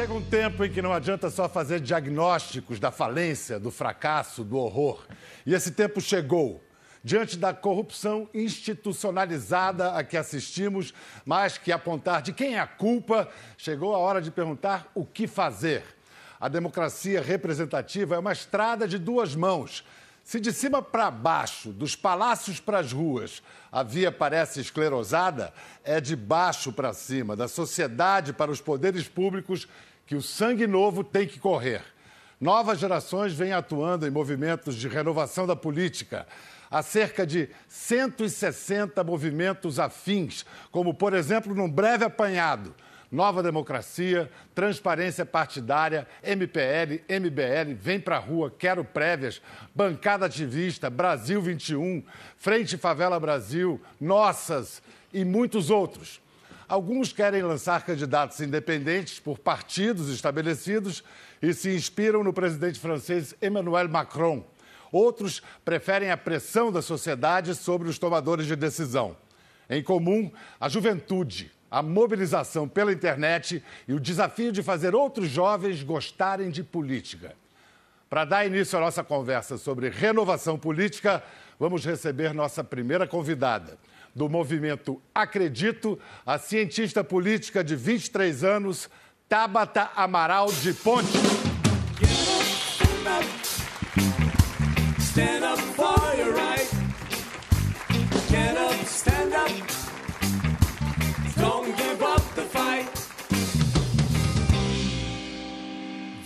Chega um tempo em que não adianta só fazer diagnósticos da falência, do fracasso, do horror. E esse tempo chegou. Diante da corrupção institucionalizada a que assistimos, mais que apontar de quem é a culpa, chegou a hora de perguntar o que fazer. A democracia representativa é uma estrada de duas mãos. Se de cima para baixo, dos palácios para as ruas, a via parece esclerosada, é de baixo para cima, da sociedade para os poderes públicos, que o sangue novo tem que correr. Novas gerações vêm atuando em movimentos de renovação da política. Há cerca de 160 movimentos afins, como, por exemplo, num breve apanhado Nova Democracia, Transparência Partidária, MPL, MBL, Vem Pra Rua, Quero Prévias, Bancada Ativista, Brasil 21, Frente Favela Brasil, Nossas e muitos outros. Alguns querem lançar candidatos independentes por partidos estabelecidos e se inspiram no presidente francês Emmanuel Macron. Outros preferem a pressão da sociedade sobre os tomadores de decisão. Em comum, a juventude, a mobilização pela internet e o desafio de fazer outros jovens gostarem de política. Para dar início à nossa conversa sobre renovação política, vamos receber nossa primeira convidada. Do movimento Acredito, a cientista política de 23 anos, Tabata Amaral de Ponte. Stand up for your right. Get up, stand up.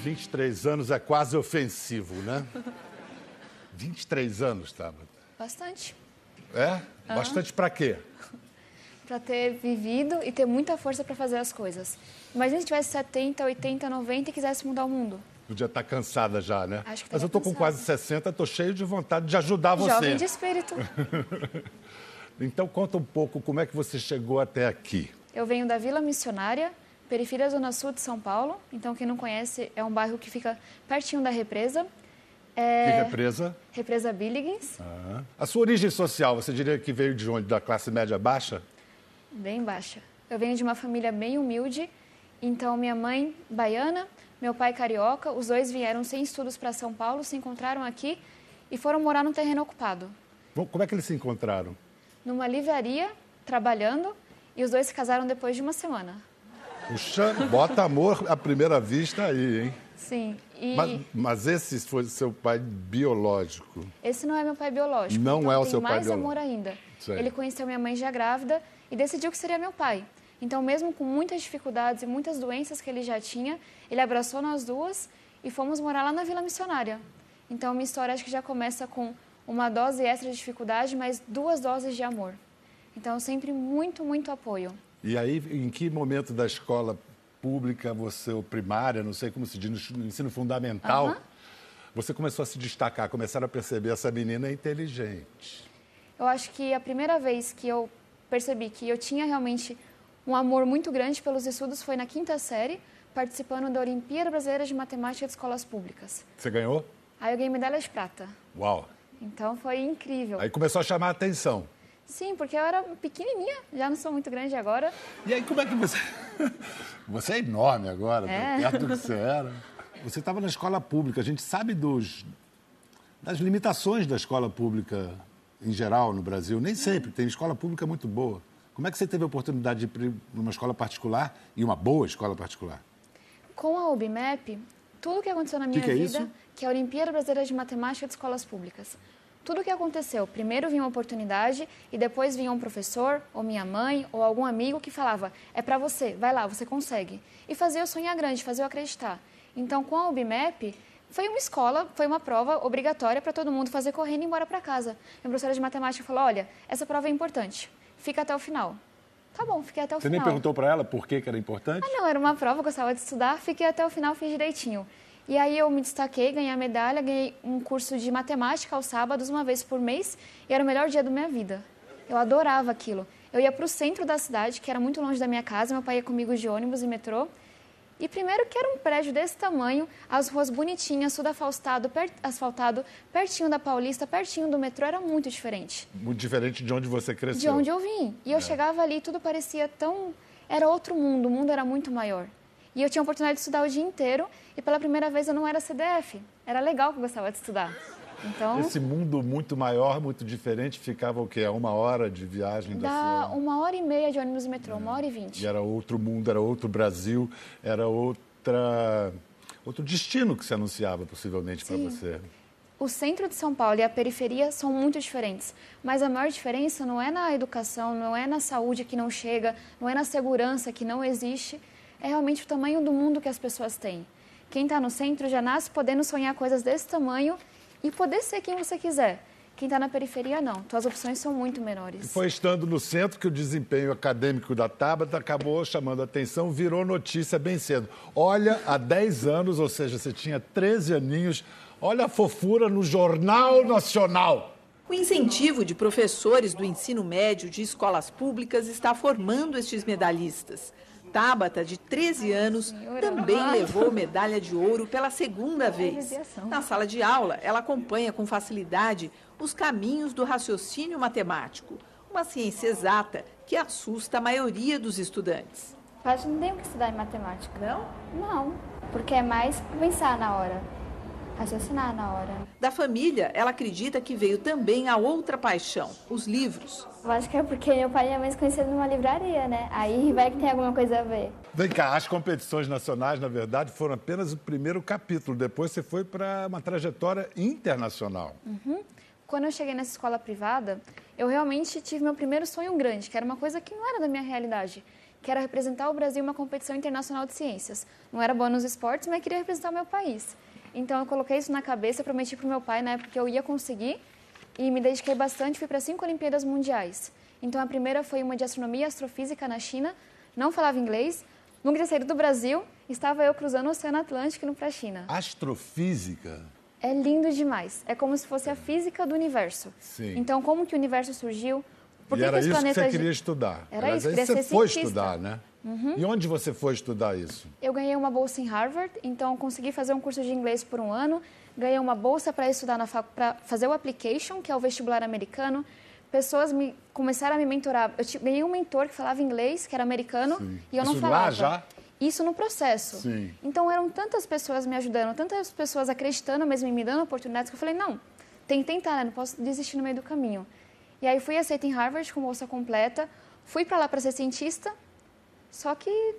23 anos é quase ofensivo, né? 23 anos, Tabata. Bastante. É? Uhum. Bastante para quê? Para ter vivido e ter muita força para fazer as coisas. Imagina se tivesse 70, 80, 90 e quisesse mudar o mundo. Podia estar tá cansada já, né? Acho que Mas eu tô cansada. com quase 60, tô cheio de vontade de ajudar você. Jovem de espírito. então conta um pouco como é que você chegou até aqui. Eu venho da Vila Missionária, periferia Zona Sul de São Paulo. Então, quem não conhece, é um bairro que fica pertinho da represa. É... Que represa? Represa Billigens. Ah. A sua origem social, você diria que veio de onde? Da classe média baixa? Bem baixa. Eu venho de uma família bem humilde. Então, minha mãe, baiana, meu pai, carioca, os dois vieram sem estudos para São Paulo, se encontraram aqui e foram morar no terreno ocupado. Bom, como é que eles se encontraram? Numa livraria, trabalhando, e os dois se casaram depois de uma semana. Bota amor à primeira vista aí, hein? Sim. E... Mas, mas, esse foi seu pai biológico? Esse não é meu pai biológico. Não então é o seu pai biológico. mais amor ainda. Sei. Ele conheceu minha mãe já grávida e decidiu que seria meu pai. Então, mesmo com muitas dificuldades e muitas doenças que ele já tinha, ele abraçou nós duas e fomos morar lá na Vila Missionária. Então, minha história acho que já começa com uma dose extra de dificuldade, mas duas doses de amor. Então, sempre muito, muito apoio. E aí, em que momento da escola pública, você, ou primária, não sei como se diz, no ensino fundamental, uhum. você começou a se destacar, começaram a perceber essa menina é inteligente? Eu acho que a primeira vez que eu percebi que eu tinha realmente um amor muito grande pelos estudos foi na quinta série, participando da Olimpíada Brasileira de Matemática de Escolas Públicas. Você ganhou? Aí eu ganhei medalha de prata. Uau! Então foi incrível. Aí começou a chamar a atenção. Sim, porque eu era pequenininha, já não sou muito grande agora. E aí, como é que você. Você é enorme agora, é. perto do que você era. Você estava na escola pública, a gente sabe dos, das limitações da escola pública em geral no Brasil. Nem sempre, tem escola pública muito boa. Como é que você teve a oportunidade de ir para uma escola particular e uma boa escola particular? Com a UBMEP, tudo o que aconteceu na minha que que é vida, isso? que é a Olimpíada Brasileira de Matemática de Escolas Públicas tudo o que aconteceu. Primeiro vinha uma oportunidade e depois vinha um professor, ou minha mãe, ou algum amigo que falava: é para você, vai lá, você consegue. E fazia eu sonhar grande, fazia eu acreditar. Então, com a UBMEP, foi uma escola, foi uma prova obrigatória para todo mundo fazer correndo e ir embora para casa. Minha professora de matemática falou: olha, essa prova é importante, fica até o final. Tá bom, fiquei até o Você final. Você nem perguntou para ela por que, que era importante? Ah, não, era uma prova, eu gostava de estudar, fiquei até o final, fiz direitinho. E aí eu me destaquei, ganhei a medalha, ganhei um curso de matemática aos sábados, uma vez por mês, e era o melhor dia da minha vida. Eu adorava aquilo. Eu ia para o centro da cidade, que era muito longe da minha casa, meu pai ia comigo de ônibus e metrô. E primeiro que era um prédio desse tamanho, as ruas bonitinhas, tudo asfaltado, per, asfaltado, pertinho da Paulista, pertinho do metrô, era muito diferente. Muito diferente de onde você cresceu. De onde eu vim. E eu é. chegava ali, tudo parecia tão... Era outro mundo, o mundo era muito maior. E eu tinha a oportunidade de estudar o dia inteiro e pela primeira vez eu não era CDF. Era legal que eu gostava de estudar. Então, Esse mundo muito maior, muito diferente, ficava o quê? A uma hora de viagem da dá sua... uma hora e meia de ônibus e metrô, uma hora e vinte. E era outro mundo, era outro Brasil, era outra... outro destino que se anunciava possivelmente para você. O centro de São Paulo e a periferia são muito diferentes, mas a maior diferença não é na educação, não é na saúde que não chega, não é na segurança que não existe, é realmente o tamanho do mundo que as pessoas têm. Quem está no centro já nasce podendo sonhar coisas desse tamanho e poder ser quem você quiser. Quem está na periferia, não. Suas opções são muito menores. Foi estando no centro que o desempenho acadêmico da Tabata acabou chamando a atenção, virou notícia bem cedo. Olha, há 10 anos, ou seja, você tinha 13 aninhos, olha a fofura no Jornal Nacional. O incentivo de professores do ensino médio de escolas públicas está formando estes medalhistas. Tabata, de 13 anos, também levou medalha de ouro pela segunda vez. Na sala de aula, ela acompanha com facilidade os caminhos do raciocínio matemático, uma ciência exata que assusta a maioria dos estudantes. Que não tem o que estudar em matemática. Não? Não, porque é mais pensar na hora, raciocinar na hora. Da família, ela acredita que veio também a outra paixão, os livros. Eu acho que é porque meu pai e minha mãe se conheceram numa livraria, né? Aí vai que tem alguma coisa a ver. Vem cá, as competições nacionais, na verdade, foram apenas o primeiro capítulo. Depois você foi para uma trajetória internacional. Quando eu cheguei nessa escola privada, eu realmente tive meu primeiro sonho grande, que era uma coisa que não era da minha realidade, que era representar o Brasil em uma competição internacional de ciências. Não era boa nos esportes, mas queria representar o meu país. Então eu coloquei isso na cabeça, prometi para o meu pai na época que eu ia conseguir e me dediquei bastante, fui para cinco Olimpíadas Mundiais. Então a primeira foi uma de astronomia e astrofísica na China, não falava inglês, nunca tinha saído do Brasil, estava eu cruzando o Oceano Atlântico indo para a China. Astrofísica. É lindo demais. É como se fosse a física do universo. Sim. Então, como que o universo surgiu? Por e que era que os isso que você planetas queria estudar. Era Aliás, isso, aí queria você ser foi cientista. Estudar, né? E onde você foi estudar isso? Eu ganhei uma bolsa em Harvard, então consegui fazer um curso de inglês por um ano. Ganhei uma bolsa para estudar na para fazer o application, que é o vestibular americano. Pessoas me começaram a me mentorar. Eu ganhei um mentor que falava inglês, que era americano, Sim. e eu não Isso lá falava. já? Isso no processo. Sim. Então eram tantas pessoas me ajudando, tantas pessoas acreditando mesmo e me dando oportunidades que eu falei, não, tem que tentar, né? Não posso desistir no meio do caminho. E aí fui aceita em Harvard com bolsa completa, fui para lá para ser cientista, só que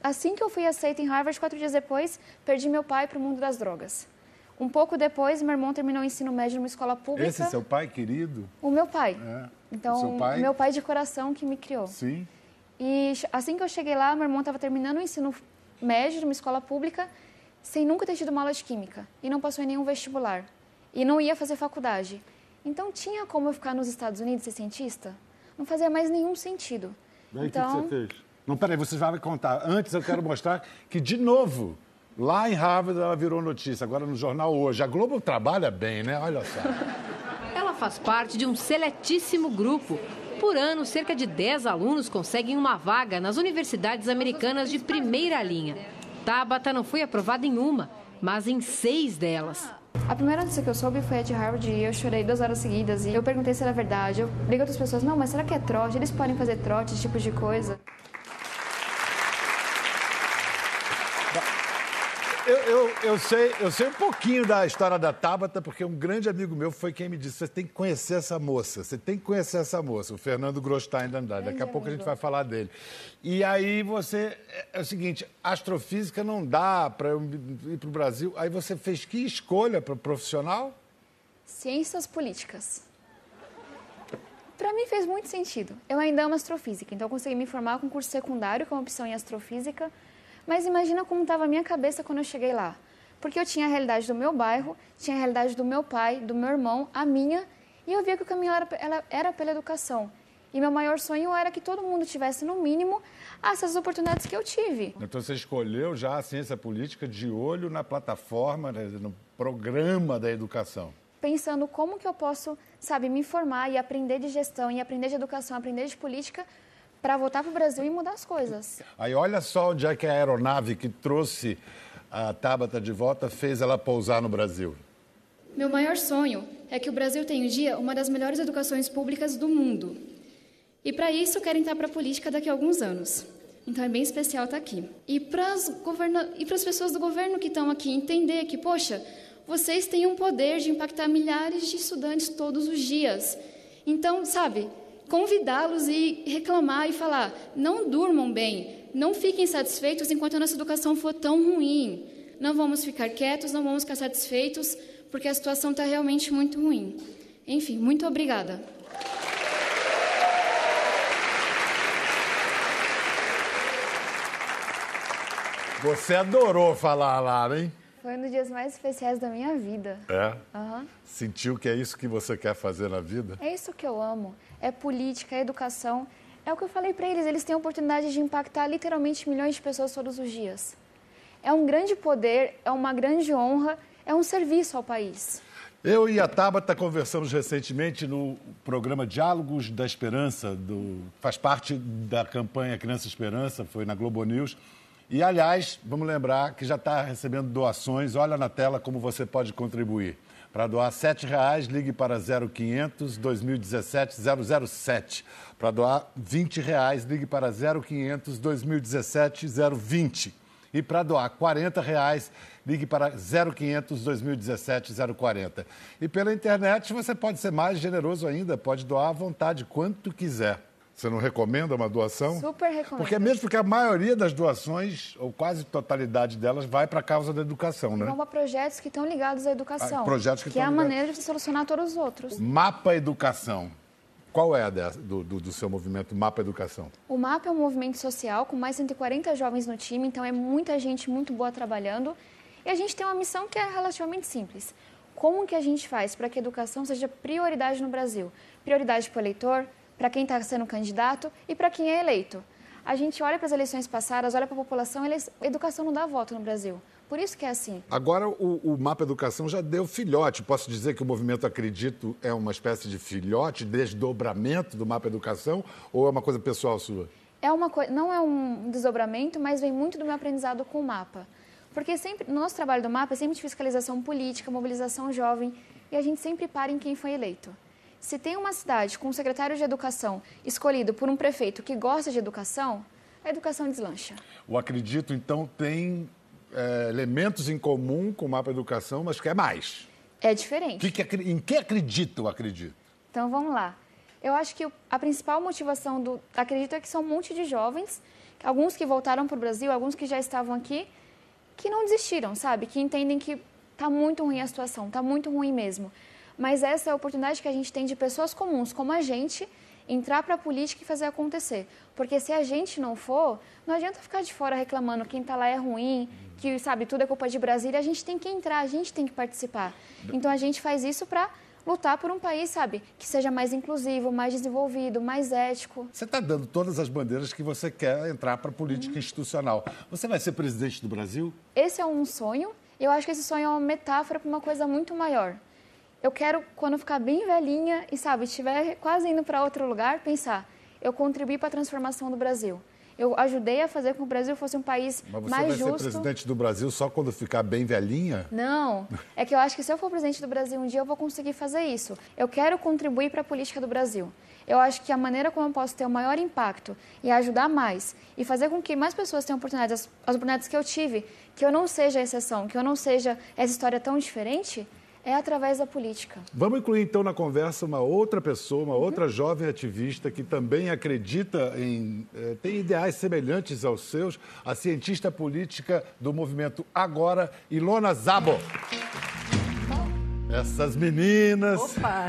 assim que eu fui aceita em Harvard, quatro dias depois, perdi meu pai para o mundo das drogas. Um pouco depois, meu irmão terminou o ensino médio numa escola pública. Esse seu pai querido? O meu pai. É. Então, pai? meu pai de coração que me criou. Sim. E assim que eu cheguei lá, meu irmão estava terminando o ensino médio numa escola pública, sem nunca ter tido uma aula de química. E não passou em nenhum vestibular. E não ia fazer faculdade. Então, tinha como eu ficar nos Estados Unidos e ser cientista? Não fazia mais nenhum sentido. Daí então, que que você fez? Não, peraí, você já vai contar. Antes eu quero mostrar que, de novo, lá em Harvard ela virou notícia, agora no jornal hoje. A Globo trabalha bem, né? Olha só. Ela faz parte de um seletíssimo grupo. Por ano, cerca de 10 alunos conseguem uma vaga nas universidades americanas de primeira linha. Tabata não foi aprovada em uma, mas em seis delas. A primeira notícia que eu soube foi a de Harvard e eu chorei duas horas seguidas. E eu perguntei se era verdade. Eu liguei outras pessoas, não, mas será que é trote? Eles podem fazer trote, esse tipo de coisa. Eu, eu, eu, sei, eu sei um pouquinho da história da Tabata, porque um grande amigo meu foi quem me disse: você tem que conhecer essa moça, você tem que conhecer essa moça, o Fernando Grosstein da Andrade. Daqui a pouco a gente vai falar dele. E aí você. É, é o seguinte: astrofísica não dá para eu ir para o Brasil. Aí você fez que escolha para profissional? Ciências políticas. Para mim fez muito sentido. Eu ainda amo astrofísica, então consegui me formar com curso secundário como opção em astrofísica. Mas imagina como estava a minha cabeça quando eu cheguei lá. Porque eu tinha a realidade do meu bairro, tinha a realidade do meu pai, do meu irmão, a minha, e eu via que o caminho era, ela- era pela educação. E meu maior sonho era que todo mundo tivesse, no mínimo, essas oportunidades que eu tive. Então você escolheu já a ciência política de olho na plataforma, né, no programa da educação. pensando como que eu posso, sabe, me formar e aprender de gestão, e aprender de educação, aprender de política, para voltar para o Brasil e mudar as coisas. Aí olha só onde é que a aeronave que trouxe a Tabata de volta fez ela pousar no Brasil. Meu maior sonho é que o Brasil tenha um dia uma das melhores educações públicas do mundo. E para isso quero entrar para a política daqui a alguns anos. Então é bem especial estar aqui. E para as governa... pessoas do governo que estão aqui, entender que, poxa, vocês têm um poder de impactar milhares de estudantes todos os dias. Então, sabe, convidá-los e reclamar e falar: não durmam bem, não fiquem satisfeitos enquanto a nossa educação for tão ruim. Não vamos ficar quietos, não vamos ficar satisfeitos, porque a situação está realmente muito ruim. Enfim, muito obrigada. Você adorou falar lá, hein? Foi um dos dias mais especiais da minha vida. É? Uhum. Sentiu que é isso que você quer fazer na vida? É isso que eu amo. É política, é educação. É o que eu falei para eles. Eles têm a oportunidade de impactar literalmente milhões de pessoas todos os dias. É um grande poder, é uma grande honra, é um serviço ao país. Eu e a Tabata conversamos recentemente no programa Diálogos da Esperança, do, faz parte da campanha Criança Esperança, foi na Globo News. E, aliás, vamos lembrar que já está recebendo doações. Olha na tela como você pode contribuir. Para doar R$ 7,00, ligue para 0500 2017 007. Para doar R$ 20,00, ligue para 0500 2017 020. E para doar R$ 40,00, ligue para 0500 2017 040. E pela internet você pode ser mais generoso ainda, pode doar à vontade, quanto quiser. Você não recomenda uma doação? Super recomendo. Porque mesmo porque a maioria das doações, ou quase totalidade delas, vai para a causa da educação, né? Vão para projetos que estão ligados à educação. Ah, projetos que, que é a ligados. maneira de solucionar todos os outros. Mapa Educação. Qual é a do, do, do, seu movimento Mapa Educação? O MAPA é um movimento social com mais de 140 jovens no time, então é muita gente muito boa trabalhando. E a gente tem uma missão que é relativamente simples. Como que a gente faz para que a educação seja prioridade no Brasil? Prioridade para o eleitor, para quem está sendo candidato e para quem é eleito. A gente olha para as eleições passadas, olha para a população, a educação não dá voto no Brasil. Por isso que é assim. Agora, o, o, Mapa Educação já deu filhote. Posso dizer que o movimento Acredito é uma espécie de filhote, desdobramento do Mapa Educação, ou é uma coisa pessoal sua? É uma coisa, não é um desdobramento, mas vem muito do meu aprendizado com o Mapa. Porque sempre, no nosso trabalho do Mapa é sempre de fiscalização política, mobilização jovem, e a gente sempre para em quem foi eleito. Se tem uma cidade com um secretário de educação escolhido por um prefeito que gosta de educação, a educação deslancha. O Acredito, então, tem é, elementos em comum com o Mapa Educação, mas quer mais. É diferente. Que que, em que acredita o Acredito? Então, vamos lá. Eu acho que a principal motivação do Acredito é que são um monte de jovens, alguns que voltaram para o Brasil, alguns que já estavam aqui, que não desistiram, sabe? Que entendem que está muito ruim a situação, está muito ruim mesmo. Mas essa é a oportunidade que a gente tem de pessoas comuns, como a gente, entrar para a política e fazer acontecer. Porque se a gente não for, não adianta ficar de fora reclamando quem está lá é ruim, que sabe tudo é culpa de Brasília. A gente tem que entrar, a gente tem que participar. Então a gente faz isso para lutar por um país, sabe, que seja mais inclusivo, mais desenvolvido, mais ético. Você está dando todas as bandeiras que você quer entrar para a política uhum. institucional. Você vai ser presidente do Brasil? Esse é um sonho. Eu acho que esse sonho é uma metáfora para uma coisa muito maior eu quero, quando ficar bem velhinha e, sabe, estiver quase indo para outro lugar, pensar, eu contribuí para a transformação do Brasil. Eu ajudei a fazer com que o Brasil fosse um país mais justo. Mas você vai ser presidente do Brasil só quando ficar bem velhinha? Não. É que eu acho que se eu for presidente do Brasil um dia, eu vou conseguir fazer isso. Eu quero contribuir para a política do Brasil. Eu acho que a maneira como eu posso ter o maior impacto e ajudar mais e fazer com que mais pessoas tenham oportunidades, as, as oportunidades que eu tive, que eu não seja a exceção, que eu não seja essa história tão diferente, é através da política. Vamos incluir então na conversa uma outra pessoa, uma uhum. outra jovem ativista que também acredita em. Eh, tem ideais semelhantes aos seus, a cientista política do movimento Agora, Ilona Zabo. Essas meninas. Opa!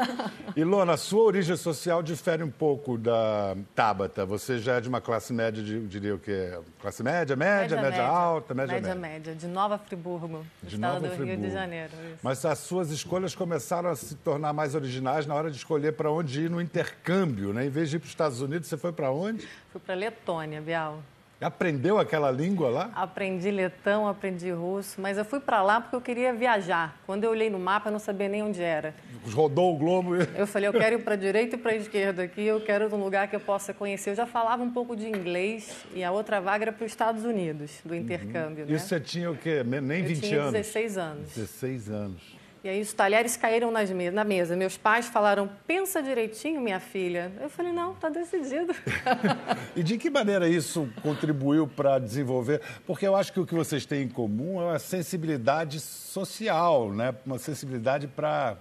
Ilona, a sua origem social difere um pouco da Tabata. Você já é de uma classe média, de, diria o quê? Classe média, média, média, média, alta, média, média, média. média, de Nova Friburgo, de estado Nova do Friburgo. Rio de Janeiro. Isso. Mas as suas escolhas começaram a se tornar mais originais na hora de escolher para onde ir no intercâmbio, né? Em vez de ir para os Estados Unidos, você foi para onde? Fui para Letônia, Bial. Aprendeu aquela língua lá? Aprendi letão, aprendi russo, mas eu fui para lá porque eu queria viajar. Quando eu olhei no mapa, eu não sabia nem onde era. Rodou o globo. E... Eu falei, eu quero ir para direita e para esquerda aqui, eu quero um lugar que eu possa conhecer. Eu já falava um pouco de inglês e a outra vaga era para os Estados Unidos, do intercâmbio. Uhum. Né? Isso você tinha o quê? Nem 20 eu tinha anos? 16 anos. 16 anos. E aí os talheres caíram nas me na mesa. Meus pais falaram, pensa direitinho, minha filha. Eu falei, não, está decidido. e de que maneira isso contribuiu para desenvolver? Porque eu acho que o que vocês têm em comum é uma sensibilidade social, né? uma sensibilidade para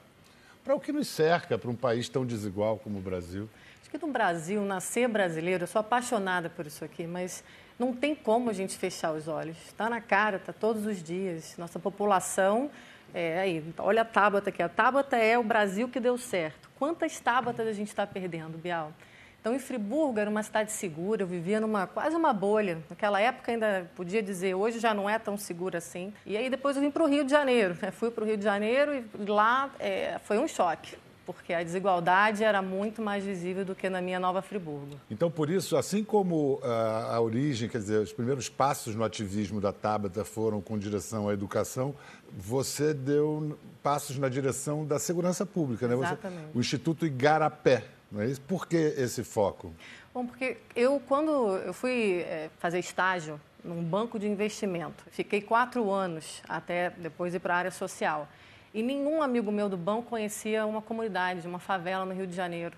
o que nos cerca, para um país tão desigual como o Brasil. Acho que no Brasil, nascer brasileiro, eu sou apaixonada por isso aqui, mas não tem como a gente fechar os olhos. Está na cara, está todos os dias. Nossa população é, aí, olha a Tabata aqui. A Tabata é o Brasil que deu certo. Quantas Tabatas a gente está perdendo, Bial? Então, em Friburgo era uma cidade segura, eu vivia numa quase uma bolha. Naquela época ainda podia dizer, hoje já não é tão segura assim. E aí depois eu vim para o Rio de Janeiro. Né? Fui para o Rio de Janeiro e lá é, foi um choque porque a desigualdade era muito mais visível do que na minha Nova Friburgo. Então, por isso, assim como a, ah, a origem, quer dizer, os primeiros passos no ativismo da Tabata foram com direção à educação, você deu passos na direção da segurança pública, né? Exatamente. Você, o Instituto Igarapé, não é isso? Por que esse foco? Bom, porque eu, quando eu fui é, fazer estágio num banco de investimento, fiquei quatro anos até depois ir para a área social. E nenhum amigo meu do banco conhecia uma comunidade, uma favela no Rio de Janeiro.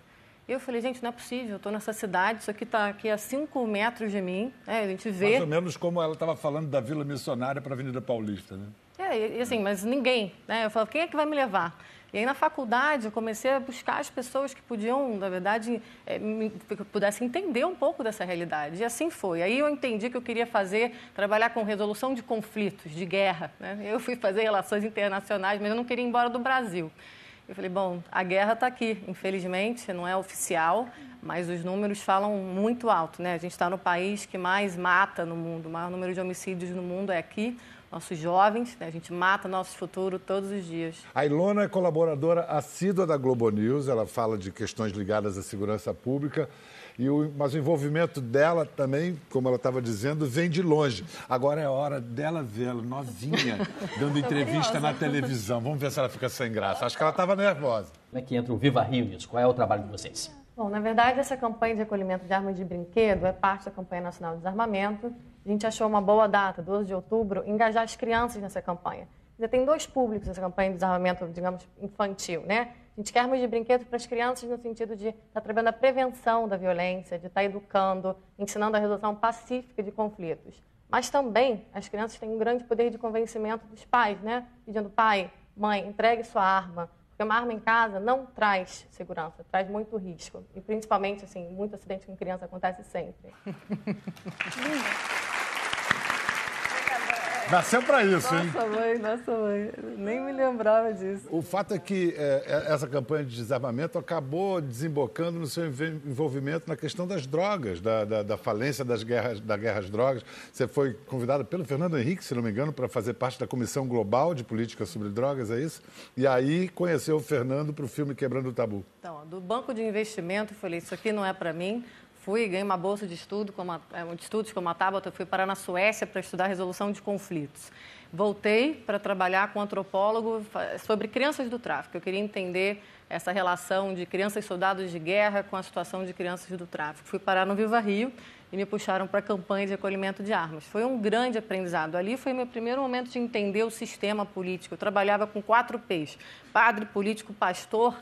E eu falei, gente, não é possível, eu estou nessa cidade, isso aqui está aqui a cinco metros de mim, né? a gente vê... Mais ou menos como ela estava falando da Vila Missionária para a Avenida Paulista, né? É, e assim, mas ninguém, né? Eu falo, quem é que vai me levar? E aí na faculdade eu comecei a buscar as pessoas que podiam, na verdade, é, me, pudessem entender um pouco dessa realidade. E assim foi. Aí eu entendi que eu queria fazer, trabalhar com resolução de conflitos, de guerra. Né? Eu fui fazer relações internacionais, mas eu não queria ir embora do Brasil. Eu falei, bom, a guerra está aqui, infelizmente, não é oficial, mas os números falam muito alto, né? A gente está no país que mais mata no mundo, o maior número de homicídios no mundo é aqui nossos jovens, né? a gente mata nosso futuro todos os dias. A Ilona é colaboradora assídua da Globo News, ela fala de questões ligadas à segurança pública. E o, mas o envolvimento dela também, como ela estava dizendo, vem de longe. Agora é hora dela vê-la novinha, dando entrevista na televisão. Vamos ver se ela fica sem graça. Acho que ela estava nervosa. Como é que entra o Viva Rio nisso? Qual é o trabalho de vocês? Bom, na verdade, essa campanha de recolhimento de armas de brinquedo é parte da campanha nacional de desarmamento a gente achou uma boa data, 12 de outubro, engajar as crianças nessa campanha. Já tem dois públicos nessa campanha de desarmamento, digamos, infantil, né? A gente quer armas de brinquedo para as crianças no sentido de estar tá trabalhando a prevenção da violência, de estar tá educando, ensinando a resolução pacífica de conflitos. Mas também as crianças têm um grande poder de convencimento dos pais, né? Pedindo, pai, mãe, entregue sua arma. Porque uma arma em casa não traz segurança, traz muito risco. E principalmente, assim, muito acidente com criança acontece sempre. Nasceu para isso, nossa hein? Nossa mãe, nossa mãe. Nem me lembrava disso. O fato é que é, é, essa campanha de desarmamento acabou desembocando no seu envolvimento na questão das drogas, da, da, da falência das guerras, da guerra às drogas. Você foi convidado pelo Fernando Henrique, se não me engano, para fazer parte da Comissão Global de Política sobre Drogas, é isso? E aí conheceu o Fernando para o filme Quebrando o Tabu. Então, do banco de investimento, eu falei, isso aqui não é para mim fui, ganhei uma bolsa de, estudo, como é, de estudos como a Tabata, fui parar na Suécia para estudar resolução de conflitos. Voltei para trabalhar com um antropólogo sobre crianças do tráfico. Eu queria entender essa relação de crianças soldados de guerra com a situação de crianças do tráfico. Fui parar no Viva Rio e me puxaram para a campanha de recolhimento de armas. Foi um grande aprendizado. Ali foi meu primeiro momento de entender o sistema político. Eu trabalhava com quatro P's: padre, político, pastor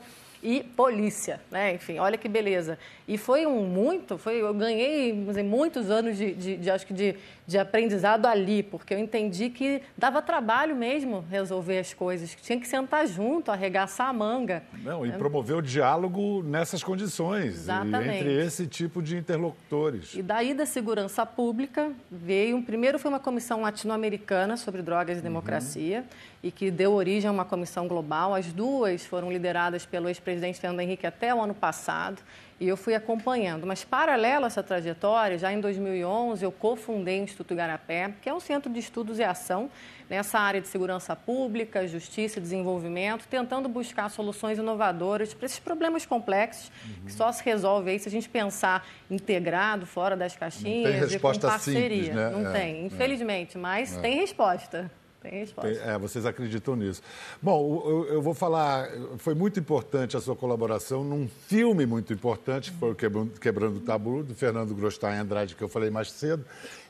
e polícia, né? Enfim, olha que beleza. E foi um muito, foi, eu ganhei dizer, muitos anos de, de, de, acho que de, de aprendizado ali, porque eu entendi que dava trabalho mesmo resolver as coisas, que tinha que sentar junto, arregaçar a manga. Não, e promover o diálogo nessas condições, Exatamente. entre esse tipo de interlocutores. E daí da segurança pública veio, primeiro foi uma comissão latino-americana sobre drogas e democracia, uhum. e que deu origem a uma comissão global. As duas foram lideradas pelo ex-presidente Fernando Henrique até o ano passado e eu fui acompanhando. Mas, paralelo a essa trajetória, já em 2011, eu cofundei o Instituto Igarapé, que é um centro de estudos e ação nessa área de segurança pública, justiça e desenvolvimento, tentando buscar soluções inovadoras para esses problemas complexos, uhum. que só se resolve aí se a gente pensar integrado, fora das caixinhas Não tem resposta e com parceria. Simples, né? Não é, tem, é. infelizmente, é. mas tem resposta. Tem resposta. É, vocês acreditam nisso. Bom, eu, eu, vou falar, foi muito importante a sua colaboração num filme muito importante, que foi o Quebrando, o Tabu, do Fernando Grostain Andrade, que eu falei mais cedo.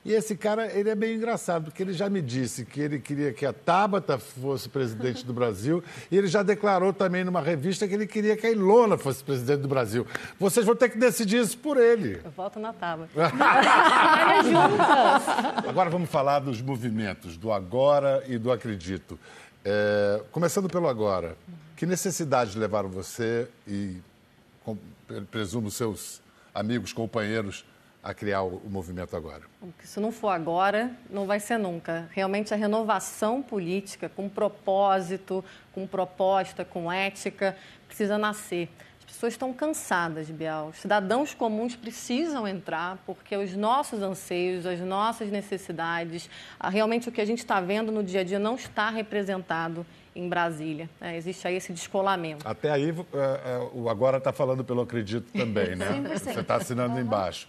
E esse cara, ele é meio engraçado, porque ele já me disse que ele queria que a Tabata fosse presidente do Brasil e ele já declarou também numa revista que ele queria que a Ilona fosse presidente do Brasil. Vocês vão ter que decidir isso por ele. Eu voto na Tabata. Agora vamos falar dos movimentos, do agora e do acredito. É, começando pelo agora, que necessidades levaram você e, com, presumo, seus amigos, companheiros a criar o, movimento agora? Se não for agora, não vai ser nunca. Realmente a renovação política com propósito, com proposta, com ética, precisa nascer. As pessoas estão cansadas, Bial. Os cidadãos comuns precisam entrar porque os nossos anseios, as nossas necessidades, realmente o que a gente está vendo no dia a dia não está representado em Brasília. É, existe aí esse descolamento. Até aí, é, é, o Agora está falando pelo Acredito também, né? 100%. Você está assinando uhum. embaixo.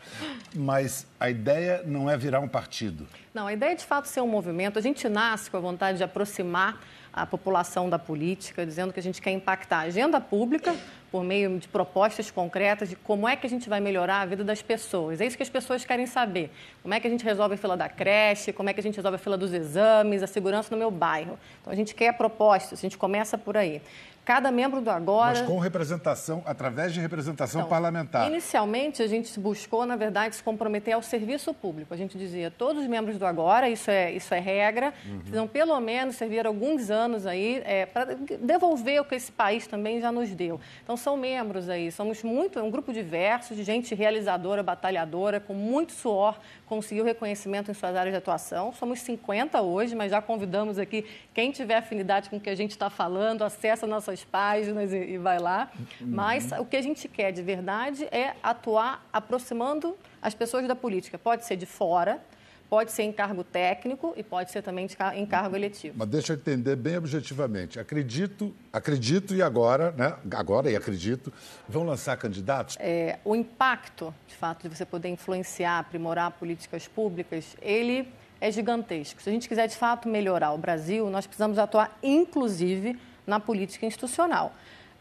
Mas a ideia não é virar um partido. Não, a ideia é de fato ser um movimento. A gente nasce com a vontade de aproximar a população da política, dizendo que a gente quer impactar a agenda pública por meio de propostas concretas de como é que a gente vai melhorar a vida das pessoas. É isso que as pessoas querem saber. Como é que a gente resolve a fila da creche, como é que a gente resolve a fila dos exames, a segurança no meu bairro. Então a gente quer propostas, a gente começa por aí cada membro do Agora. Mas com representação, através de representação então, parlamentar. Inicialmente, a gente buscou, na verdade, se comprometer ao serviço público. A gente dizia, todos os membros do Agora, isso é, isso é regra, uhum. precisam pelo menos servir alguns anos aí é, para devolver o que esse país também já nos deu. Então, são membros aí, somos muito, é um grupo diverso, de gente realizadora, batalhadora, com muito suor, conseguiu reconhecimento em suas áreas de atuação. Somos 50 hoje, mas já convidamos aqui quem tiver afinidade com o que a gente está falando, acessa nossas páginas e, e vai lá. Uhum. Mas o que a gente quer de verdade é atuar aproximando as pessoas da política. Pode ser de fora, pode ser em cargo técnico e pode ser também em cargo eletivo. Mas deixa eu entender bem objetivamente. Acredito, acredito e agora, né? Agora e acredito, vão lançar candidatos? É, o impacto, de fato, de você poder influenciar, aprimorar políticas públicas, ele é gigantesco. Se a gente quiser de fato melhorar o Brasil, nós precisamos atuar, inclusive, na política institucional.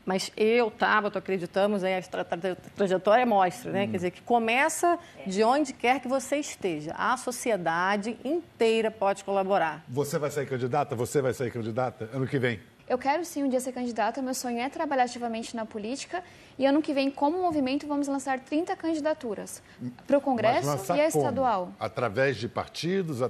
Mas eu, Tabata, acreditamos, aí a trajetória mostra, né? Hum. Quer dizer, que começa de onde quer que você esteja. A sociedade inteira pode colaborar. Você vai sair candidata? Você vai sair candidata ano que vem? Eu quero sim um dia ser candidata. Meu sonho é trabalhar ativamente na política. E ano que vem, como movimento, vamos lançar 30 candidaturas para o Congresso e a estadual. Como? Através de partidos?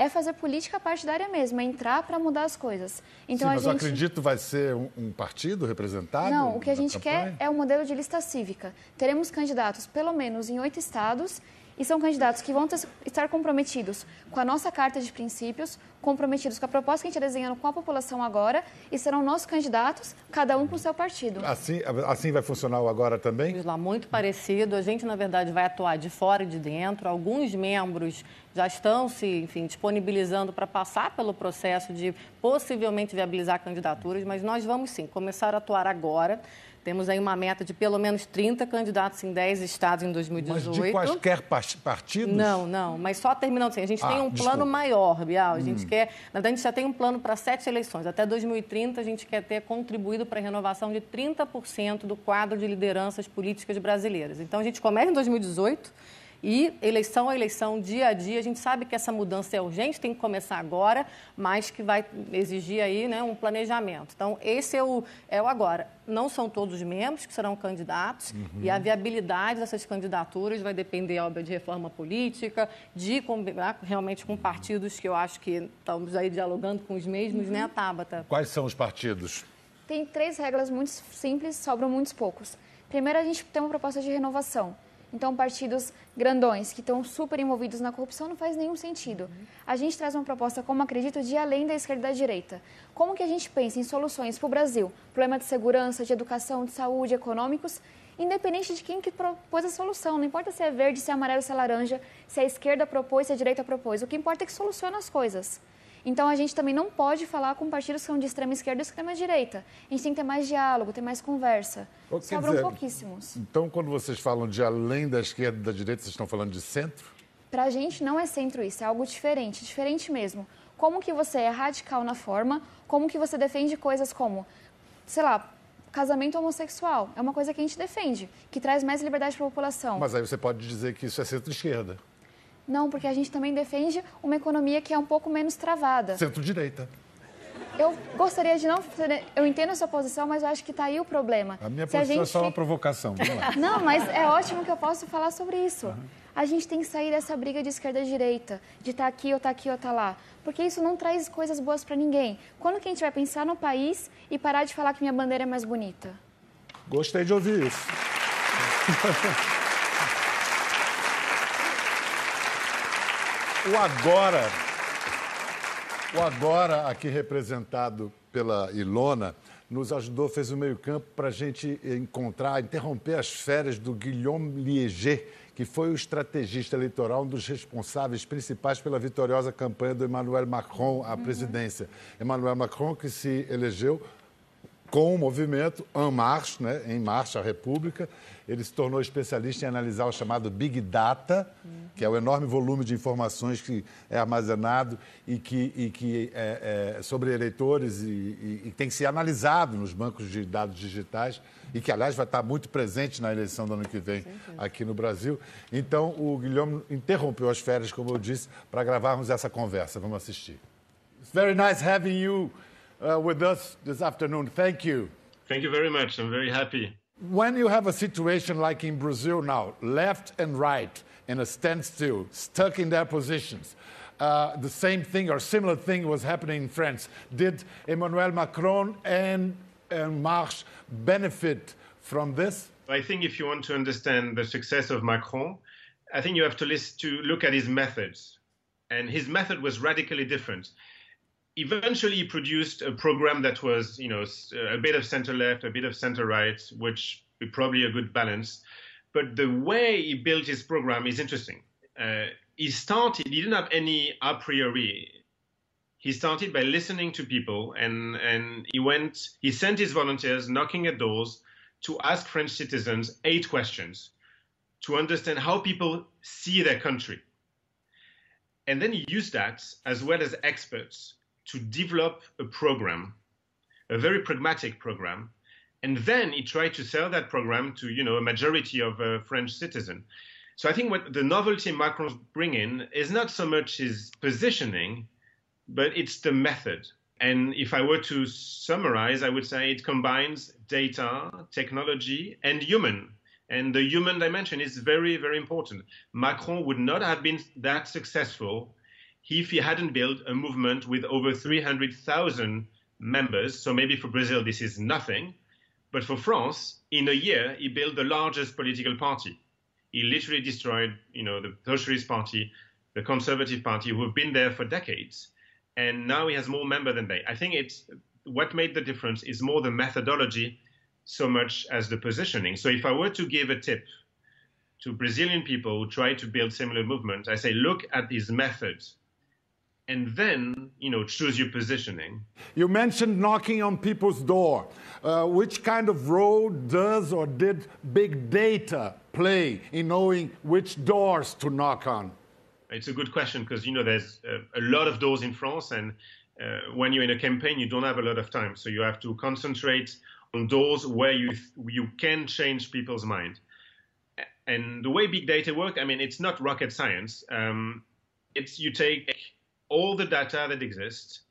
É fazer política partidária mesmo, é entrar para mudar as coisas. Então, Sim, mas gente... eu acredito vai ser um, um partido representado? Não, o que a gente campanha? quer é o um modelo de lista cívica. Teremos candidatos, pelo menos, em oito estados e são candidatos que vão ter, estar comprometidos com a nossa carta de princípios, comprometidos com a proposta que a gente está desenhando com a população agora e serão nossos candidatos, cada um com o seu partido. Assim, assim vai funcionar o agora também? Lá, muito parecido. A gente, na verdade, vai atuar de fora e de dentro. Alguns membros já estão se, enfim, disponibilizando para passar pelo processo de possivelmente viabilizar candidaturas, mas nós vamos sim começar a atuar agora. Temos aí uma meta de pelo menos 30 candidatos em 10 estados em 2018. Mas de quaisquer partidos? Não, não. Mas só terminando assim, a gente ah, tem um desculpa. plano maior, Bial. A gente hum. quer, na verdade, a gente já tem um plano para sete eleições. Até 2030, a gente quer ter contribuído para a renovação de 30% do quadro de lideranças políticas brasileiras. Então, a gente começa em 2018 e eleição a eleição, dia a dia, a gente sabe que essa mudança é urgente, tem que começar agora, mas que vai exigir aí né, um planejamento. Então, esse é o, é o agora. Não são todos os membros que serão candidatos uhum. e a viabilidade dessas candidaturas vai depender, óbvio, de reforma política, de combinar realmente com partidos que eu acho que estamos aí dialogando com os mesmos, né, uhum. né, Tabata? Quais são os partidos? Tem três regras muito simples, sobram muitos poucos. Primeiro, a gente tem uma proposta de renovação. Então, partidos grandões que estão super envolvidos na corrupção não faz nenhum sentido. A gente traz uma proposta, como acredito, de além da esquerda e da direita. Como que a gente pensa em soluções para o Brasil? Problema de segurança, de educação, de saúde, econômicos, independente de quem que propôs a solução. Não importa se é verde, se é amarelo, se é laranja, se a esquerda propôs, se a direita propôs. O que importa é que soluciona as coisas. Então a gente também não pode falar com partidos que são de extrema esquerda e extrema direita. A gente tem que ter mais diálogo, ter mais conversa. Quer Sobram dizer, pouquíssimos. Então, quando vocês falam de além da esquerda e da direita, vocês estão falando de centro? Para a gente não é centro isso, é algo diferente, diferente mesmo. Como que você é radical na forma, como que você defende coisas como, sei lá, casamento homossexual. É uma coisa que a gente defende, que traz mais liberdade para a população. Mas aí você pode dizer que isso é centro-esquerda. Não, porque a gente também defende uma economia que é um pouco menos travada. Centro-direita. Eu gostaria de não. Eu entendo a sua posição, mas eu acho que está aí o problema. A minha Se posição a gente... é só uma provocação. Não, mas é ótimo que eu posso falar sobre isso. Uhum. A gente tem que sair dessa briga de esquerda e direita, de estar tá aqui ou estar tá aqui ou estar tá lá. Porque isso não traz coisas boas para ninguém. Quando que a gente vai pensar no país e parar de falar que minha bandeira é mais bonita? Gostei de ouvir isso. o agora o agora, aqui representado pela Ilona, nos ajudou, fez o meio-campo para a gente encontrar, interromper as férias do Guillaume Lieger, que foi o estrategista eleitoral, um dos responsáveis principais pela vitoriosa campanha do Emmanuel Macron à presidência. Uhum. Emmanuel Macron, que se elegeu com o movimento En Marche, né, em Marcha a República. Ele se tornou especialista em analisar o chamado Big Data, que é o enorme volume de informações que é armazenado e que, e que é, é sobre eleitores e, e, e, tem que ser analisado nos bancos de dados digitais e que, aliás, vai estar muito presente na eleição do ano que vem aqui no Brasil. Então, o Guilherme interrompeu as férias, como eu disse, para gravarmos essa conversa. Vamos assistir. It's very nice having you uh, with us this afternoon. Thank you. Thank you very much. I'm very happy. When you have a situation like in Brazil now, left and right in a standstill, stuck in their positions, uh, the same thing or similar thing was happening in France. Did Emmanuel Macron and, and Marx benefit from this? I think if you want to understand the success of Macron, I think you have to, list, to look at his methods. And his method was radically different eventually produced a program that was, you know, a bit of center left, a bit of center right, which probably a good balance. But the way he built his program is interesting. Uh, he started, he didn't have any a priori. He started by listening to people and, and he went, he sent his volunteers knocking at doors to ask French citizens eight questions to understand how people see their country. And then he used that as well as experts to develop a program, a very pragmatic program, and then he tried to sell that program to you know a majority of uh, French citizens. So I think what the novelty Macron's bringing is not so much his positioning, but it's the method. And if I were to summarize, I would say it combines data, technology, and human. And the human dimension is very, very important. Macron would not have been that successful if he hadn't built a movement with over 300,000 members. So maybe for Brazil, this is nothing. But for France, in a year, he built the largest political party. He literally destroyed, you know, the Socialist Party, the Conservative Party, who have been there for decades, and now he has more members than they. I think it's what made the difference is more the methodology, so much as the positioning. So if I were to give a tip to Brazilian people who try to build similar movements, I say look at his methods and then you know choose your positioning. You mentioned knocking on people's door. Uh, which kind of role does or did big data play in knowing which doors to knock on? It's a good question because you know there's a, a, lot of doors in France, and uh, when you're in a campaign, you don't have a lot of time, so you have to concentrate on doors where you you can change people's mind. And the way big data work, I mean, it's not rocket science. Um, it's you take all the data that exists.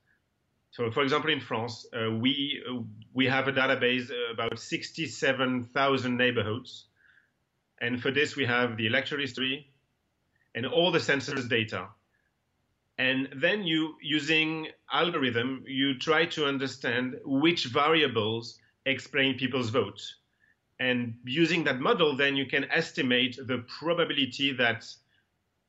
So, for example, in France, uh, we uh, we have a database about 67,000 neighborhoods, and for this we have the electoral history and all the census data. And then you, using algorithm, you try to understand which variables explain people's votes. And using that model, then you can estimate the probability that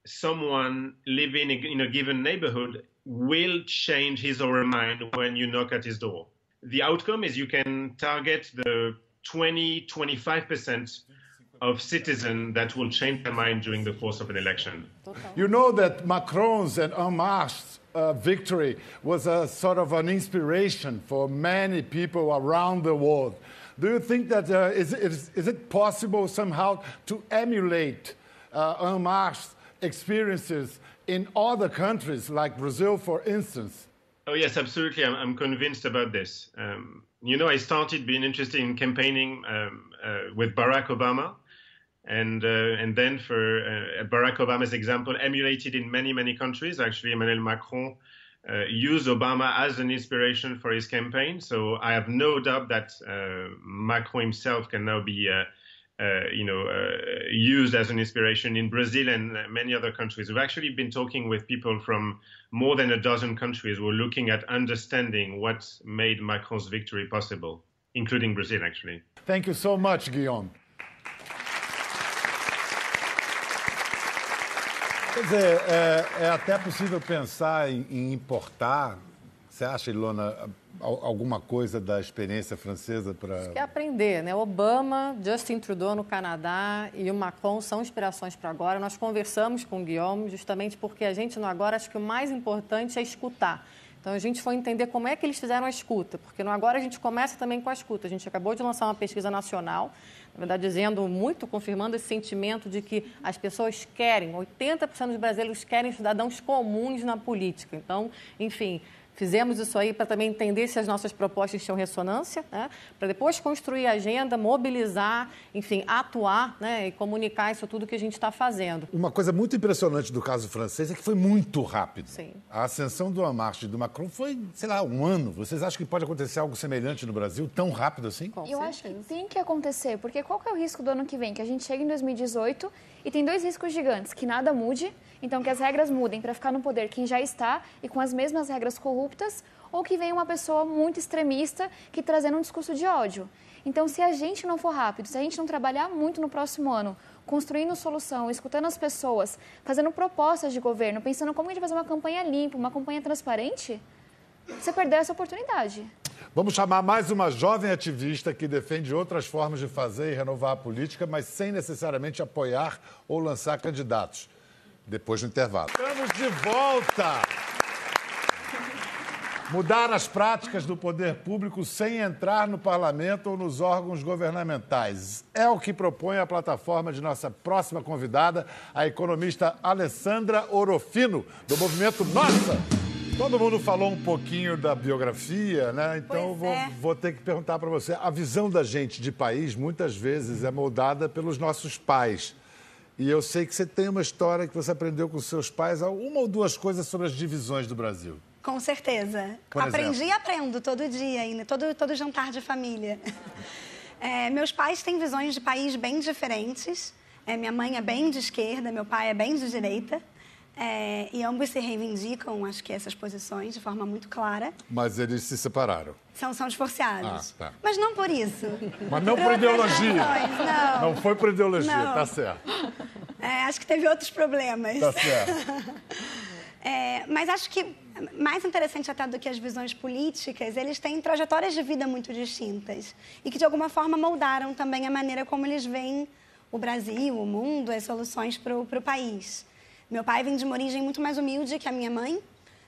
someone living in a given neighborhood will change his or her mind when you knock at his door. The outcome is you can target the 20, 25% of citizens that will change their mind during the course of an election. You know that Macron's and En Marche's uh, victory was a sort of an inspiration for many people around the world. Do you think that uh, is, is, is it possible somehow to emulate uh, En Marche's experiences in other countries, like Brazil, for instance? Oh, yes, absolutely. I'm, I'm convinced about this. Um, you know, I started being interested in campaigning um, uh, with Barack Obama. And, uh, and then for uh, Barack Obama's example, emulated in many, many countries. Actually, Emmanuel Macron uh, used Obama as an inspiration for his campaign. So I have no doubt that uh, Macron himself can now be, uh, Uh, you know, uh, used as an inspiration in Brazil and uh, many other countries. We've actually been talking with people from more than a dozen countries who are looking at understanding what made Macron's victory possible, including Brazil, actually. Thank you so much, Guillaume. Quer dizer, é, é até possível pensar em, em, importar. Você acha, Ilona, alguma coisa da experiência francesa para. Acho que é aprender, né? Obama, Justin Trudeau no Canadá e o Macron são inspirações para agora. Nós conversamos com o Guillaume justamente porque a gente no agora acho que o mais importante é escutar. Então a gente foi entender como é que eles fizeram a escuta, porque no agora a gente começa também com a escuta. A gente acabou de lançar uma pesquisa nacional na verdade, dizendo muito, confirmando esse sentimento de que as pessoas querem, 80% dos brasileiros querem cidadãos comuns na política. Então, enfim, Fizemos isso aí para também entender se as nossas propostas tinham ressonância, né? para depois construir a agenda, mobilizar, enfim, atuar né? e comunicar isso tudo que a gente está fazendo. Uma coisa muito impressionante do caso francês é que foi muito rápido. Sim. A ascensão do Lamarche e do Macron foi, sei lá, um ano. Vocês acham que pode acontecer algo semelhante no Brasil, tão rápido assim? Com Eu certeza. acho que tem que acontecer, porque qual que é o risco do ano que vem? Que a gente chega em 2018 e tem dois riscos gigantes, que nada mude então, que as regras mudem para ficar no poder quem já está e com as mesmas regras corruptas, ou que venha uma pessoa muito extremista que trazendo um discurso de ódio. Então, se a gente não for rápido, se a gente não trabalhar muito no próximo ano, construindo solução, escutando as pessoas, fazendo propostas de governo, pensando como a gente fazer uma campanha limpa, uma campanha transparente, você perdeu essa oportunidade. Vamos chamar mais uma jovem ativista que defende outras formas de fazer e renovar a política, mas sem necessariamente apoiar ou lançar candidatos depois do intervalo. Estamos de volta! Mudar as práticas do poder público sem entrar no parlamento ou nos órgãos governamentais. É o que propõe a plataforma de nossa próxima convidada, a economista Alessandra Orofino, do movimento Nossa! Todo mundo falou um pouquinho da biografia, né? Então vou, é. vou, ter que perguntar para você. A visão da gente de país muitas vezes é moldada pelos nossos pais. E eu sei que você tem uma história que você aprendeu com seus pais, uma ou duas coisas sobre as divisões do Brasil. Com certeza. Por Aprendi e aprendo todo dia, ainda, todo, todo jantar de família. É, meus pais têm visões de país bem diferentes. É, minha mãe é bem de esquerda, meu pai é bem de direita. É, e ambos se reivindicam, acho que essas posições, de forma muito clara. Mas eles se separaram. São, são divorciados. Ah, tá. Mas não por isso. Mas não por, por ideologia. Não. não foi por ideologia, não. tá certo. É, acho que teve outros problemas. Tá certo. É, mas acho que mais interessante até do que as visões políticas, eles têm trajetórias de vida muito distintas e que de alguma forma moldaram também a maneira como eles veem o Brasil, o mundo, as soluções para o país. Meu pai vem de uma origem muito mais humilde que a minha mãe.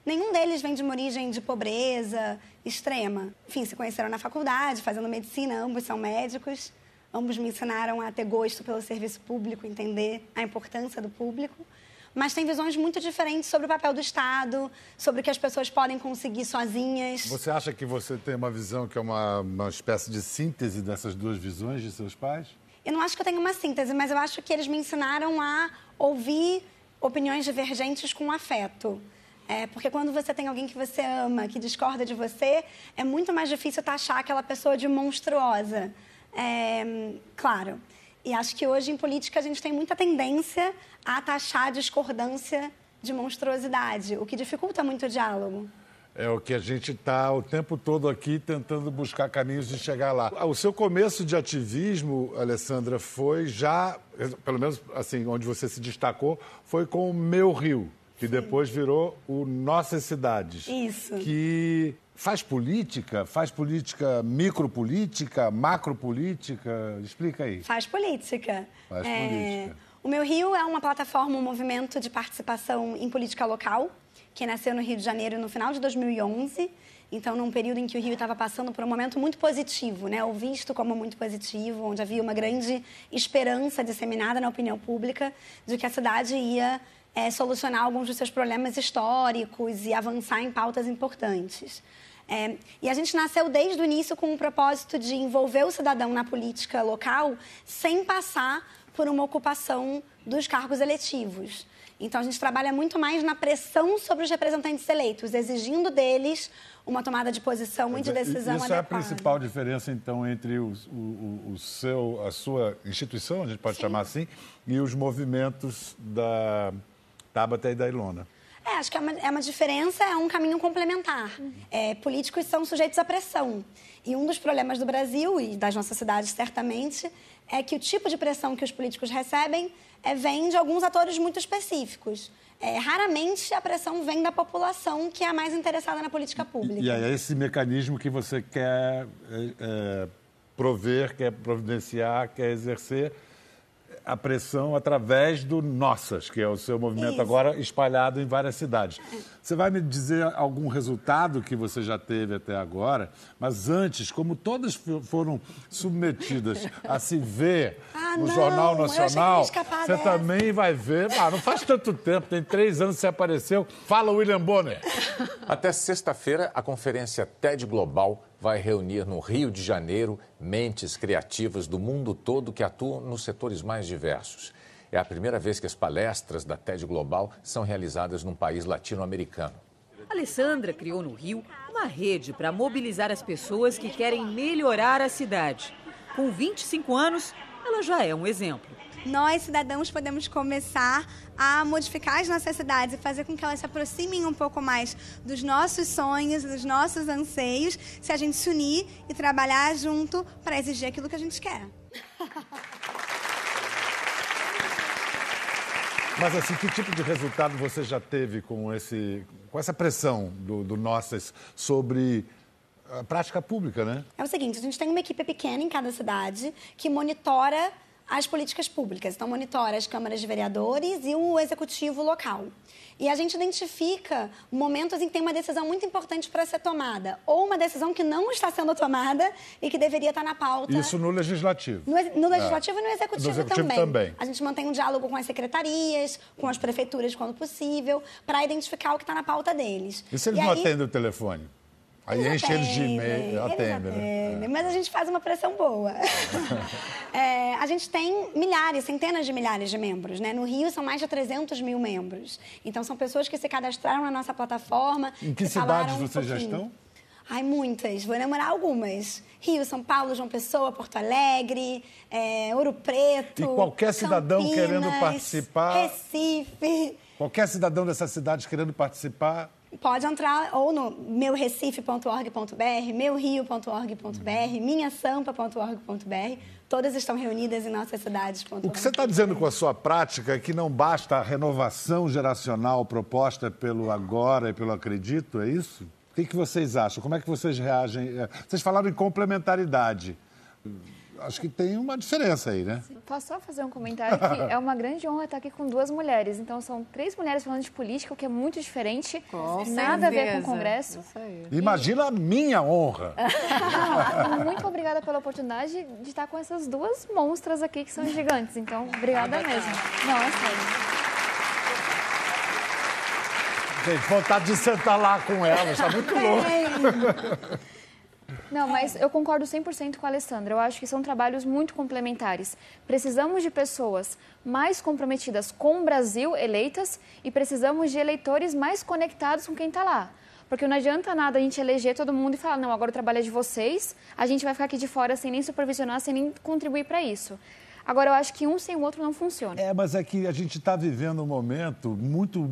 Nenhum deles vem de uma origem de pobreza extrema. Enfim, se conheceram na faculdade, fazendo medicina, ambos são médicos. Ambos me ensinaram a ter gosto pelo serviço público, entender a importância do público. Mas têm visões muito diferentes sobre o papel do Estado, sobre o que as pessoas podem conseguir sozinhas. Você acha que você tem uma visão que é uma, uma espécie de síntese dessas duas visões de seus pais? Eu não acho que eu tenho uma síntese, mas eu acho que eles me ensinaram a ouvir opiniões divergentes com afeto. É, porque quando você tem alguém que você ama, que discorda de você, é muito mais difícil taxar aquela pessoa de monstruosa. É, claro. E acho que hoje em política a gente tem muita tendência a taxar a discordância de monstruosidade, o que dificulta muito o diálogo. É o que a gente está o tempo todo aqui tentando buscar caminhos de chegar lá. O seu começo de ativismo, Alessandra, foi já, pelo menos assim, onde você se destacou, foi com o Meu Rio, que Sim. depois virou o Nossas Cidades. Isso. Que faz política, faz política micropolítica, macropolítica, explica aí. Faz política. Faz é... política. O Meu Rio é uma plataforma, um movimento de participação em política local que nasceu no Rio de Janeiro no final de 2011. Então, num período em que o Rio estava passando por um momento muito positivo, né? ou visto como muito positivo, onde havia uma grande esperança disseminada na opinião pública de que a cidade ia é, solucionar alguns dos seus problemas históricos e avançar em pautas importantes. É, e a gente nasceu desde o início com o propósito de envolver o cidadão na política local sem passar por uma ocupação dos cargos eletivos. Então, a gente trabalha muito mais na pressão sobre os representantes eleitos, exigindo deles uma tomada de posição e de decisão Isso adequada. é a principal diferença, então, entre o, o, o seu, a sua instituição, a gente pode Sim. chamar assim, e os movimentos da Tabata e da Ilona. É, acho que é uma, é uma diferença, é um caminho complementar. É, políticos são sujeitos à pressão. E um dos problemas do Brasil e das nossas cidades, certamente, é que o tipo de pressão que os políticos recebem é, vem de alguns atores muito específicos. É, raramente a pressão vem da população que é a mais interessada na política pública. E aí é esse mecanismo que você quer é, é, prover, quer providenciar, quer exercer a pressão através do Nossas, que é o seu movimento Isso. agora espalhado em várias cidades. Você vai me dizer algum resultado que você já teve até agora, mas antes, como todas fo- foram submetidas a se ver Ah, no não, Jornal Nacional, você dessa. também vai ver. Ah, não faz tanto tempo, tem três anos que você apareceu. Fala, William Bonner. Até sexta-feira, a conferência TED Global vai reunir no Rio de Janeiro mentes criativas do mundo todo que atuam nos setores mais diversos. É a primeira vez que as palestras da TED Global são realizadas num país latino-americano. Alessandra criou no Rio uma rede para mobilizar as pessoas que querem melhorar a cidade. Com 25 anos, ela já é um exemplo. Nós, cidadãos, podemos começar a modificar as nossas cidades e fazer com que elas se aproximem um pouco mais dos nossos sonhos, dos nossos anseios, se a gente se unir e trabalhar junto para exigir aquilo que a gente quer. Mas assim, que tipo de resultado você já teve com, esse, com essa pressão do, do Nossas sobre a prática pública, né? É o seguinte, a gente tem uma equipe pequena em cada cidade que monitora as políticas públicas. Então, monitora as câmaras de vereadores e o executivo local. E a gente identifica momentos em que tem uma decisão muito importante para ser tomada, ou uma decisão que não está sendo tomada e que deveria estar na pauta. Isso no legislativo. No, no legislativo e no executivo, No executivo também. também. A gente mantém um diálogo com as secretarias, com as prefeituras, quando possível, para identificar o que está na pauta deles. E se eles E não aí- atendem o telefone? Aí enche eles de e-mail. eles Atendem, né? atendem, Mas a gente faz uma pressão boa. É, a gente tem milhares, centenas de milhares de membros. Né? No Rio são mais de 300 mil membros. Então são pessoas que se cadastraram na nossa plataforma. Em que cidades um vocês já pouquinho. estão? Ai, muitas. Vou enumerar algumas. Rio, São Paulo, João Pessoa, Porto Alegre, é, Ouro Preto. E qualquer cidadão Campinas, querendo participar- Recife. Qualquer cidadão dessa cidade querendo participar, Pode entrar ou no meurecife.org.br, meurio.org.br, minhasampa.org.br. Todas estão reunidas em nossas cidades. o que você está dizendo com a sua prática é que não basta a renovação geracional proposta pelo agora e pelo acredito, é isso? O que, que vocês acham? Como é que vocês reagem? Vocês falaram em complementaridade. Acho que tem uma diferença aí, né? Posso só fazer um comentário que é uma grande honra estar aqui com duas mulheres. Então são três mulheres falando de política, o que é muito diferente, Com nada a ver com certeza. o Congresso. Isso aí. Imagina a minha honra. Não, muito obrigada pela oportunidade de estar com essas duas monstras aqui que são gigantes. Então, obrigada mesmo. Não, é sério. Gente, vontade de sentar lá com elas, está muito louco. Não, mas eu concordo 100% com a Alessandra. Eu acho que são trabalhos muito complementares. Precisamos de pessoas mais comprometidas com o Brasil, eleitas, e precisamos de eleitores mais conectados com quem está lá. Porque não adianta nada a gente eleger todo mundo e falar, não, agora o trabalho é de vocês, a gente vai ficar aqui de fora sem nem supervisionar, sem nem contribuir para isso. Agora, eu acho que um sem o outro não funciona. É, mas é que a gente está vivendo um momento muito,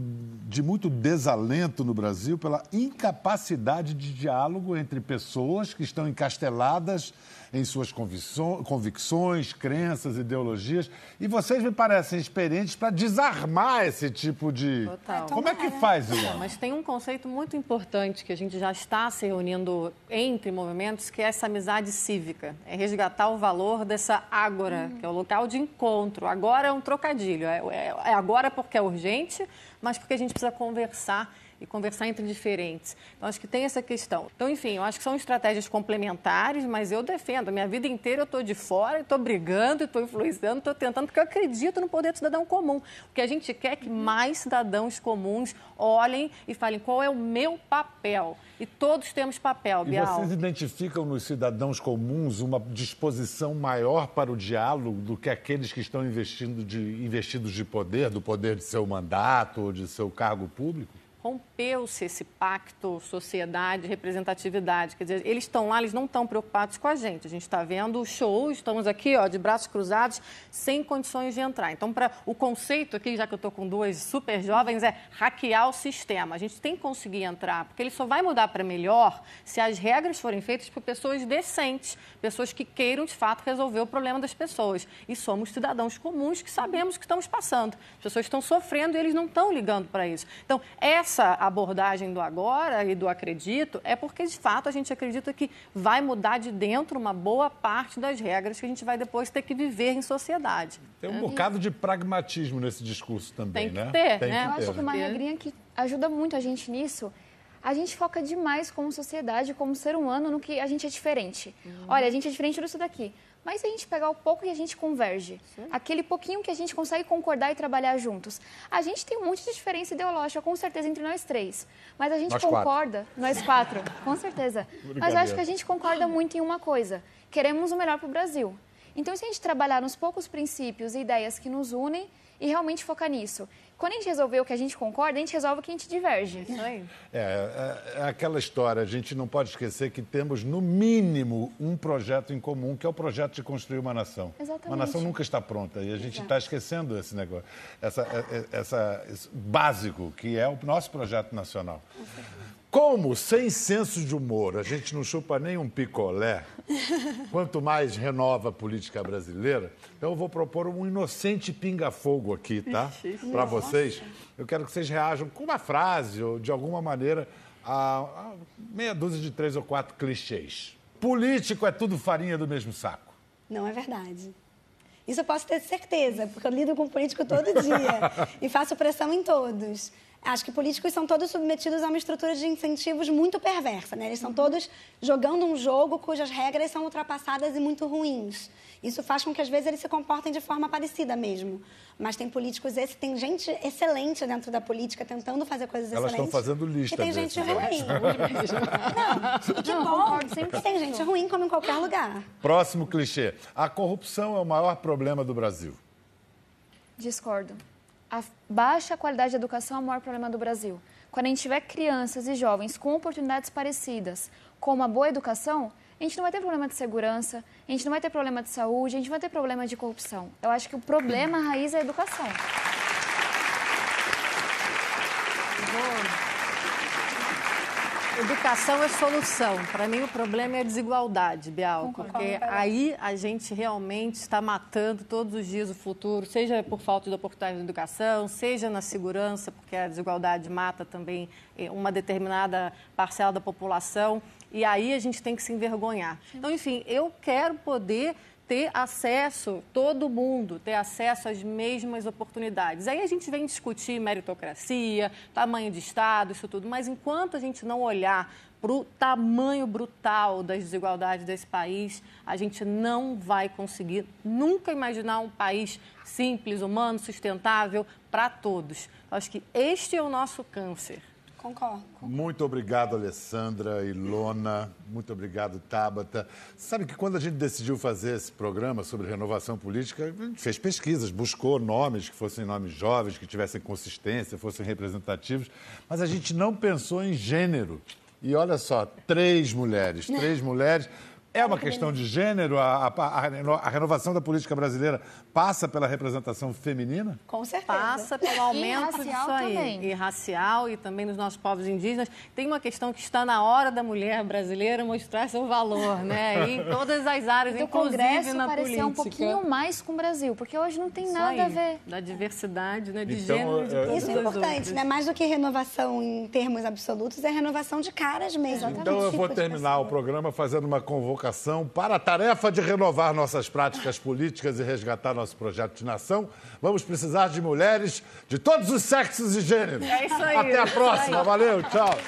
de muito desalento no Brasil pela incapacidade de diálogo entre pessoas que estão encasteladas em suas convicções, crenças, ideologias. E vocês me parecem experientes para desarmar esse tipo de. Total. Como é que faz, Ilona? Mas tem um conceito muito importante que a gente já está se reunindo entre movimentos, que é essa amizade cívica. É resgatar o valor dessa ágora, que é o local de encontro. Agora é um trocadilho. É, é- é agora porque é urgente, mas porque a gente precisa conversar e conversar entre diferentes. Então, acho que tem essa questão. Então, enfim, eu acho que são estratégias complementares, mas eu defendo. A minha vida inteira eu estou de fora, estou brigando, estou influenciando, estou tentando, porque eu acredito no poder do cidadão comum. O que a gente quer é que mais cidadãos comuns olhem e falem qual é o meu papel. E todos temos papel, Bial. E vocês identificam nos cidadãos comuns uma disposição maior para o diálogo do que aqueles que estão investindo de, investidos de poder, do poder de seu mandato ou de seu cargo público? Rompeu-se esse pacto sociedade representatividade. Quer dizer, eles estão lá, eles não estão preocupados com a gente. A gente está vendo o show, estamos aqui, ó, de braços cruzados, sem condições de entrar. Então, para o conceito aqui, já que eu estou com duas super jovens, é hackear o sistema. A gente tem que conseguir entrar, porque ele só vai mudar para melhor se as regras forem feitas por pessoas decentes, pessoas que queiram de fato resolver o problema das pessoas. E somos cidadãos comuns que sabemos o que estamos passando. As pessoas estão sofrendo e eles não estão ligando para isso. Então, essa essa abordagem do agora e do acredito é porque, de fato, a gente acredita que vai mudar de dentro uma boa parte das regras que a gente vai depois ter que viver em sociedade. Tem um é. bocado de pragmatismo nesse discurso também, Tem que né? Ter, Tem né? Que ter. Eu acho que uma regrinha que ajuda muito a gente nisso a gente foca demais como sociedade, como ser humano, no que a gente é diferente. Uhum. Olha, a gente é diferente disso daqui. Mas se a gente pegar o pouco que a gente converge, Sim. aquele pouquinho que a gente consegue concordar e trabalhar juntos, a gente tem um monte de diferença ideológica, com certeza, entre nós três. Mas a gente nós concorda, quatro. nós quatro, com certeza. Mas eu acho que a gente concorda muito em uma coisa: queremos o melhor para o Brasil. Então, se a gente trabalhar nos poucos princípios e ideias que nos unem e realmente focar nisso, quando a gente resolver o que a gente concorda, a gente resolve o que a gente diverge. Isso aí. É, é, é, aquela história, a gente não pode esquecer que temos, no mínimo, um projeto em comum, que é o projeto de construir uma nação. Exatamente. Uma nação nunca está pronta e a gente está esquecendo esse negócio, essa, é, é, essa, esse básico, que é o nosso projeto nacional. Como, sem senso de humor, a gente não chupa nem um picolé, quanto mais renova a política brasileira, então eu vou propor um inocente pinga-fogo aqui, tá? Para vocês. Eu quero que vocês reajam com uma frase ou de alguma maneira a, a meia dúzia de três ou quatro clichês. Político é tudo farinha do mesmo saco. Não é verdade. Isso eu posso ter certeza, porque eu lido com político todo dia e faço pressão em todos. Acho que políticos são todos submetidos a uma estrutura de incentivos muito perversa, né? Eles estão todos jogando um jogo cujas regras são ultrapassadas e muito ruins. Isso faz com que às vezes eles se comportem de forma parecida mesmo. Mas tem políticos, esse, tem gente excelente dentro da política tentando fazer coisas Elas excelentes. Elas estão fazendo lista. E tem gente ruim. Não, que bom. Sempre tem gente ruim como em qualquer lugar. Próximo clichê. A corrupção é o maior problema do Brasil. Discordo a baixa qualidade de educação é o maior problema do Brasil. Quando a gente tiver crianças e jovens com oportunidades parecidas, com uma boa educação, a gente não vai ter problema de segurança, a gente não vai ter problema de saúde, a gente não vai ter problema de corrupção. Eu acho que o problema raiz é a educação. Educação é solução. Para mim, o problema é a desigualdade, Bial, porque aí a gente realmente está matando todos os dias o futuro, seja por falta de oportunidade de educação, seja na segurança, porque a desigualdade mata também eh, uma determinada parcela da população. E aí a gente tem que se envergonhar. Então, enfim, eu quero poder ter acesso, todo mundo ter acesso às mesmas oportunidades. Aí a gente vem discutir meritocracia, tamanho de Estado, isso tudo, mas enquanto a gente não olhar para o tamanho brutal das desigualdades desse país, a gente não vai conseguir nunca imaginar um país simples, humano, sustentável para todos. Acho que este é o nosso câncer. Concordo. Muito obrigado, Alessandra, Ilona. Muito obrigado, Tabata. Sabe que quando a gente decidiu fazer esse programa sobre renovação política, a gente fez pesquisas, buscou nomes que fossem nomes jovens, que tivessem consistência, fossem representativos, mas a gente não pensou em gênero. E olha só, três mulheres, três mulheres. É uma questão de gênero? A, a, a, renovação da política brasileira passa pela representação feminina? Com certeza. Passa pelo aumento disso aí. Também. E racial e também nos nossos povos indígenas. Tem uma questão que está na hora da mulher brasileira mostrar seu valor, né? E em todas as áreas, então, inclusive Congresso na política. um pouquinho mais com o Brasil, porque hoje não tem Isso nada aí, a ver. Da diversidade, né? De então, gênero, de é... Isso é importante, né? Mais do que renovação em termos absolutos, é renovação de caras mesmo. Então eu vou terminar o programa fazendo uma convocação vocação para a tarefa de renovar nossas práticas políticas e resgatar nosso projeto de nação, vamos precisar de mulheres de todos os sexos e gêneros. É isso aí. Até a próxima. Valeu, tchau.